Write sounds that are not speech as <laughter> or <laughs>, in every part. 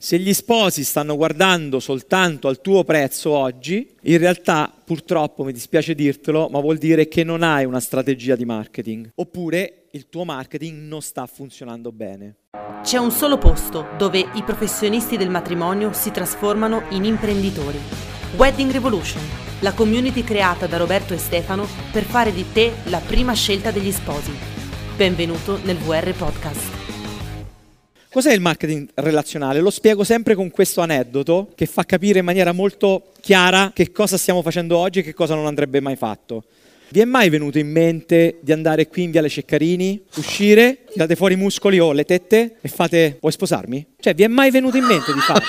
Se gli sposi stanno guardando soltanto al tuo prezzo oggi, in realtà purtroppo mi dispiace dirtelo, ma vuol dire che non hai una strategia di marketing, oppure il tuo marketing non sta funzionando bene. C'è un solo posto dove i professionisti del matrimonio si trasformano in imprenditori. Wedding Revolution, la community creata da Roberto e Stefano per fare di te la prima scelta degli sposi. Benvenuto nel VR Podcast. Cos'è il marketing relazionale? Lo spiego sempre con questo aneddoto che fa capire in maniera molto chiara che cosa stiamo facendo oggi e che cosa non andrebbe mai fatto. Vi è mai venuto in mente di andare qui in Viale Ceccarini, uscire, tirate fuori i muscoli o le tette e fate vuoi sposarmi? Cioè, vi è mai venuto in mente di farlo?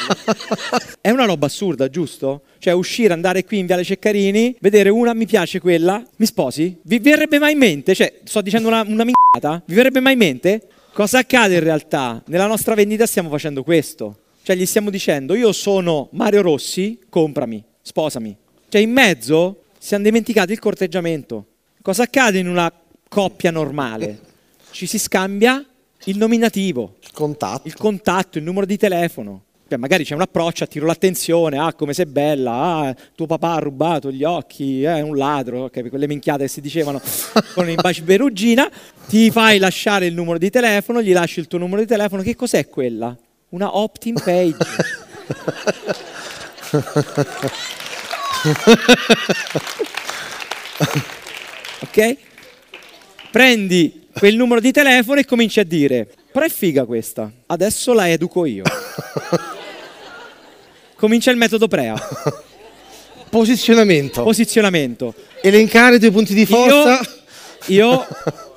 <laughs> È una roba assurda, giusto? Cioè, uscire, andare qui in Viale Ceccarini, vedere una mi piace quella, mi sposi? Vi verrebbe mai in mente? Cioè, sto dicendo una, una minchiata? Vi verrebbe mai in mente? Cosa accade in realtà? Nella nostra vendita stiamo facendo questo. Cioè gli stiamo dicendo io sono Mario Rossi, comprami, sposami. Cioè in mezzo siamo dimenticati il corteggiamento. Cosa accade in una coppia normale? Ci si scambia il nominativo, il contatto, il, contatto, il numero di telefono. Beh, magari c'è un approccio, attiro l'attenzione, ah come sei bella, ah tuo papà ha rubato gli occhi, è un ladro, okay, quelle minchiate che si dicevano <laughs> con i baci perugina, ti fai lasciare il numero di telefono, gli lasci il tuo numero di telefono, che cos'è quella? Una opt-in page. <laughs> ok? Prendi quel numero di telefono e cominci a dire, però è figa questa, adesso la educo io. <laughs> Comincia il metodo Prea. <laughs> Posizionamento. Posizionamento. Elencare i tuoi punti di forza. Io, io <laughs>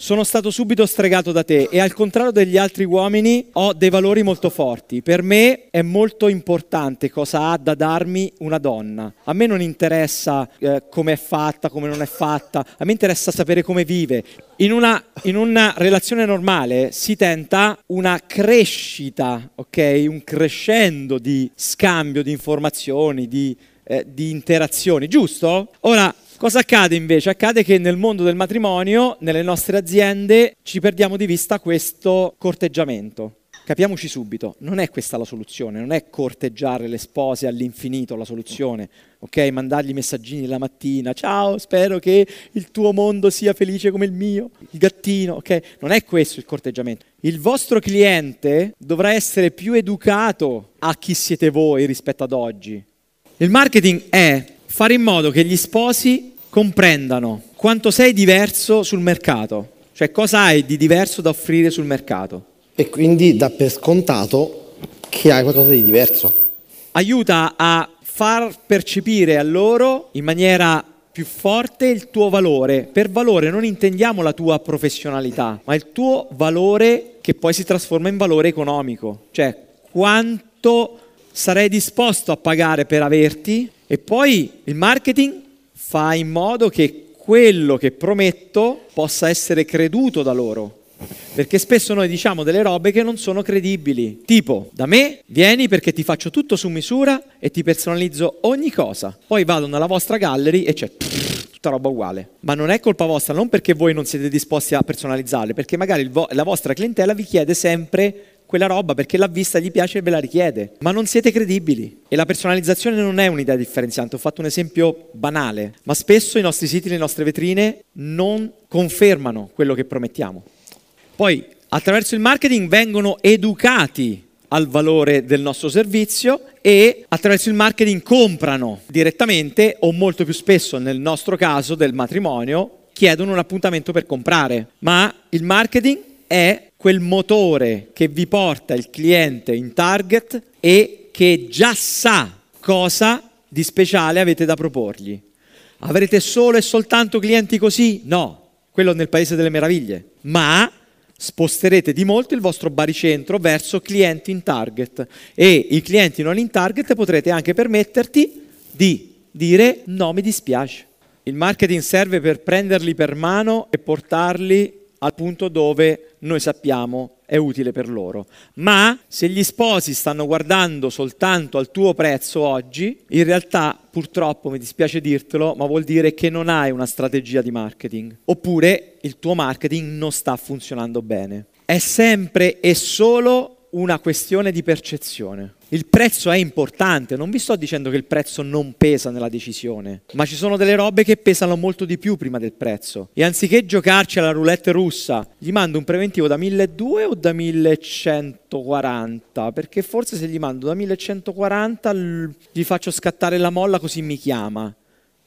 sono stato subito stregato da te e al contrario degli altri uomini ho dei valori molto forti. Per me è molto importante cosa ha da darmi una donna. A me non interessa eh, come è fatta, come non è fatta, a me interessa sapere come vive. In una, in una relazione normale si tenta una crescita, ok? Un crescendo di scambio di informazioni, di, eh, di interazioni, giusto? Ora, Cosa accade invece? Accade che nel mondo del matrimonio, nelle nostre aziende, ci perdiamo di vista questo corteggiamento. Capiamoci subito, non è questa la soluzione, non è corteggiare le spose all'infinito la soluzione, ok? Mandargli messaggini la mattina, ciao, spero che il tuo mondo sia felice come il mio, il gattino, ok? Non è questo il corteggiamento. Il vostro cliente dovrà essere più educato a chi siete voi rispetto ad oggi. Il marketing è fare in modo che gli sposi comprendano quanto sei diverso sul mercato, cioè cosa hai di diverso da offrire sul mercato. E quindi dà per scontato che hai qualcosa di diverso. Aiuta a far percepire a loro in maniera più forte il tuo valore. Per valore non intendiamo la tua professionalità, ma il tuo valore che poi si trasforma in valore economico, cioè quanto sarei disposto a pagare per averti e poi il marketing fa in modo che quello che prometto possa essere creduto da loro. Perché spesso noi diciamo delle robe che non sono credibili. Tipo, da me vieni perché ti faccio tutto su misura e ti personalizzo ogni cosa. Poi vado nella vostra gallery e c'è <laughs> tutta roba uguale. Ma non è colpa vostra, non perché voi non siete disposti a personalizzarle, perché magari vo- la vostra clientela vi chiede sempre quella roba perché l'ha vista, gli piace e ve la richiede. Ma non siete credibili. E la personalizzazione non è un'idea differenziante. Ho fatto un esempio banale, ma spesso i nostri siti, le nostre vetrine non confermano quello che promettiamo. Poi, attraverso il marketing vengono educati al valore del nostro servizio e attraverso il marketing comprano direttamente o molto più spesso nel nostro caso del matrimonio chiedono un appuntamento per comprare. Ma il marketing è quel motore che vi porta il cliente in target e che già sa cosa di speciale avete da proporgli. Avrete solo e soltanto clienti così? No, quello nel paese delle meraviglie. Ma sposterete di molto il vostro baricentro verso clienti in target e i clienti non in target potrete anche permetterti di dire no mi dispiace. Il marketing serve per prenderli per mano e portarli al punto dove noi sappiamo è utile per loro. Ma se gli sposi stanno guardando soltanto al tuo prezzo oggi, in realtà purtroppo mi dispiace dirtelo, ma vuol dire che non hai una strategia di marketing, oppure il tuo marketing non sta funzionando bene. È sempre e solo una questione di percezione. Il prezzo è importante, non vi sto dicendo che il prezzo non pesa nella decisione, ma ci sono delle robe che pesano molto di più prima del prezzo. E anziché giocarci alla roulette russa, gli mando un preventivo da 1200 o da 1140, perché forse se gli mando da 1140 gli faccio scattare la molla così mi chiama.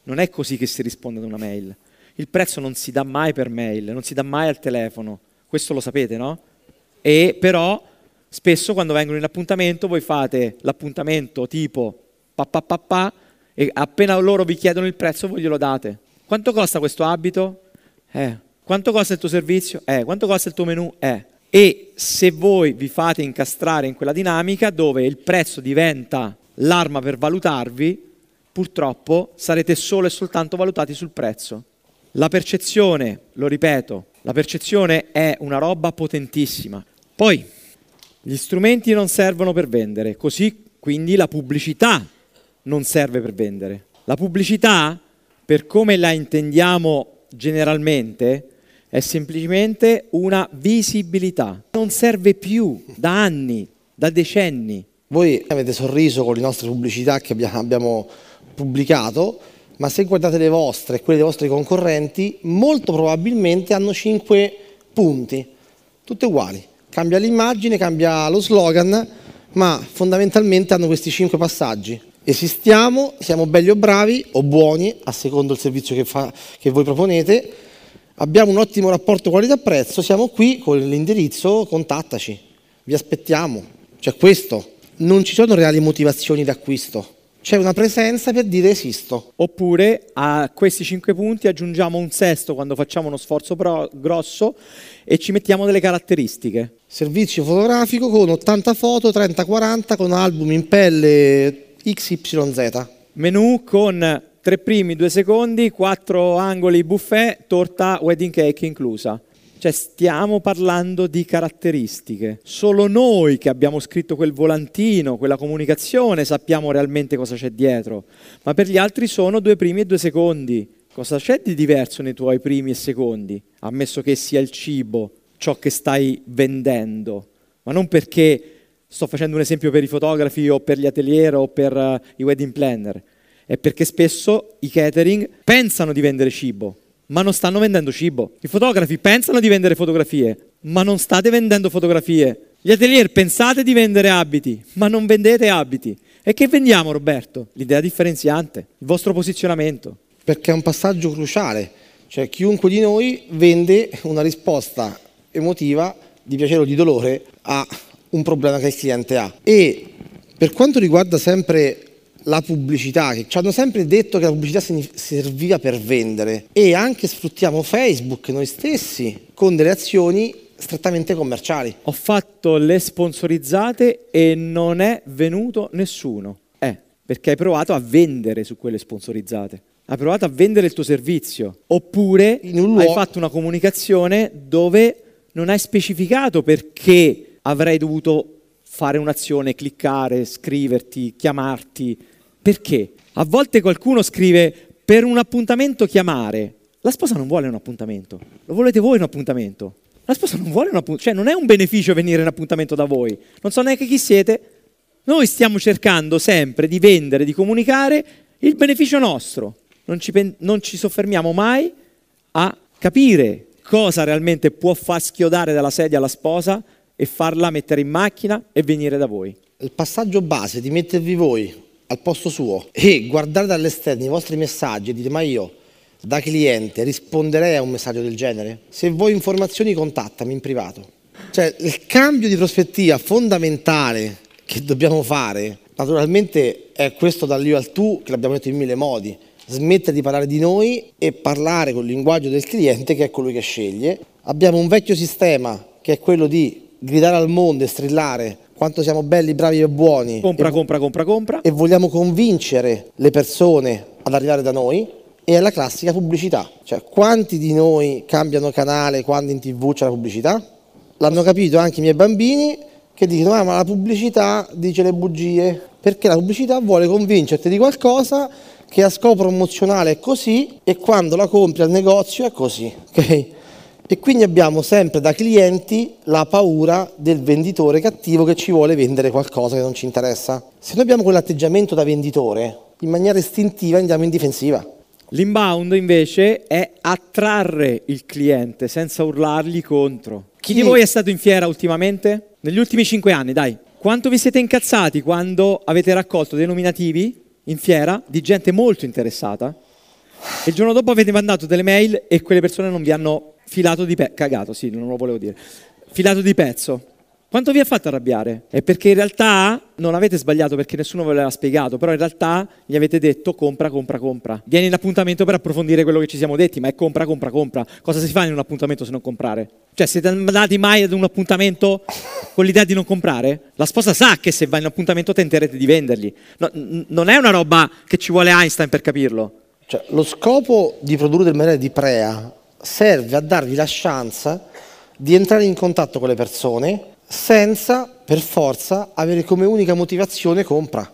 Non è così che si risponde ad una mail. Il prezzo non si dà mai per mail, non si dà mai al telefono. Questo lo sapete, no? E però spesso quando vengono in appuntamento voi fate l'appuntamento tipo pa pa pa pa e appena loro vi chiedono il prezzo voi glielo date. Quanto costa questo abito? Eh. Quanto costa il tuo servizio? Eh. Quanto costa il tuo menù? Eh. E se voi vi fate incastrare in quella dinamica dove il prezzo diventa l'arma per valutarvi, purtroppo sarete solo e soltanto valutati sul prezzo. La percezione, lo ripeto, la percezione è una roba potentissima. Poi, gli strumenti non servono per vendere, così quindi la pubblicità non serve per vendere. La pubblicità, per come la intendiamo generalmente, è semplicemente una visibilità. Non serve più da anni, da decenni. Voi avete sorriso con le nostre pubblicità che abbiamo pubblicato, ma se guardate le vostre e quelle dei vostri concorrenti, molto probabilmente hanno 5 punti, tutte uguali. Cambia l'immagine, cambia lo slogan, ma fondamentalmente hanno questi 5 passaggi. Esistiamo, siamo belli o bravi o buoni, a secondo il servizio che, fa, che voi proponete, abbiamo un ottimo rapporto qualità-prezzo, siamo qui con l'indirizzo, contattaci, vi aspettiamo. Cioè questo, non ci sono reali motivazioni d'acquisto c'è una presenza per dire esisto. Oppure a questi cinque punti aggiungiamo un sesto quando facciamo uno sforzo pro- grosso e ci mettiamo delle caratteristiche. Servizio fotografico con 80 foto, 30-40 con album in pelle XYZ. Menù con tre primi, due secondi, quattro angoli buffet, torta wedding cake inclusa. Cioè stiamo parlando di caratteristiche. Solo noi che abbiamo scritto quel volantino, quella comunicazione, sappiamo realmente cosa c'è dietro. Ma per gli altri sono due primi e due secondi. Cosa c'è di diverso nei tuoi primi e secondi? Ammesso che sia il cibo ciò che stai vendendo. Ma non perché sto facendo un esempio per i fotografi o per gli atelier o per uh, i wedding planner. È perché spesso i catering pensano di vendere cibo, ma non stanno vendendo cibo. I fotografi pensano di vendere fotografie, ma non state vendendo fotografie. Gli atelier pensate di vendere abiti, ma non vendete abiti. E che vendiamo, Roberto? L'idea differenziante, il vostro posizionamento. Perché è un passaggio cruciale, cioè chiunque di noi vende una risposta emotiva di piacere o di dolore a un problema che il cliente ha. E per quanto riguarda sempre la pubblicità, che ci hanno sempre detto che la pubblicità serviva per vendere e anche sfruttiamo Facebook noi stessi con delle azioni strettamente commerciali. Ho fatto le sponsorizzate e non è venuto nessuno. Eh, perché hai provato a vendere su quelle sponsorizzate. Hai provato a vendere il tuo servizio. Oppure luogo... hai fatto una comunicazione dove non hai specificato perché avrei dovuto fare un'azione, cliccare, scriverti, chiamarti, perché? A volte qualcuno scrive per un appuntamento chiamare. La sposa non vuole un appuntamento, lo volete voi un appuntamento. La sposa non vuole un appuntamento, cioè non è un beneficio venire in appuntamento da voi. Non so neanche chi siete. Noi stiamo cercando sempre di vendere, di comunicare il beneficio nostro. Non ci, pen- non ci soffermiamo mai a capire cosa realmente può far schiodare dalla sedia la sposa e farla mettere in macchina e venire da voi. Il passaggio base di mettervi voi al posto suo e guardare dall'esterno i vostri messaggi e dire ma io da cliente risponderei a un messaggio del genere? Se vuoi informazioni contattami in privato. Cioè il cambio di prospettiva fondamentale che dobbiamo fare naturalmente è questo dall'io al tu che l'abbiamo detto in mille modi. Smettere di parlare di noi e parlare col linguaggio del cliente che è colui che sceglie. Abbiamo un vecchio sistema che è quello di gridare al mondo e strillare quanto siamo belli, bravi e buoni. Compra, e, compra, compra, compra. E vogliamo convincere le persone ad arrivare da noi. E è la classica pubblicità. Cioè, quanti di noi cambiano canale quando in tv c'è la pubblicità? L'hanno capito anche i miei bambini che dicono ah, ma la pubblicità dice le bugie. Perché la pubblicità vuole convincerti di qualcosa che a scopo promozionale è così e quando la compri al negozio è così. <laughs> Okay? E quindi abbiamo sempre da clienti la paura del venditore cattivo che ci vuole vendere qualcosa che non ci interessa. Se noi abbiamo quell'atteggiamento da venditore, in maniera istintiva andiamo in difensiva. L'inbound invece è attrarre il cliente senza urlargli contro. Chi Chi- di voi è stato in fiera ultimamente? Negli ultimi cinque anni, dai. Quanto vi siete incazzati quando avete raccolto dei nominativi in fiera di gente molto interessata e il giorno dopo avete mandato delle mail e quelle persone non vi hanno filato di pezzo, cagato, sì, non lo volevo dire, filato di pezzo. Quanto vi ha fatto arrabbiare? È perché in realtà non avete sbagliato perché nessuno ve l'aveva spiegato, però in realtà gli avete detto compra, compra, compra. Vieni in appuntamento per approfondire quello che ci siamo detti, ma è compra, compra, compra. Cosa si fa in un appuntamento se non comprare? Cioè, siete andati mai ad un appuntamento con l'idea di non comprare? La sposa sa che se va in un appuntamento tenterete di vendergli. No, n- non è una roba che ci vuole Einstein per capirlo. Cioè, lo scopo di produrre del materiale di Prea serve a darvi la chance di entrare in contatto con le persone senza per forza avere come unica motivazione compra.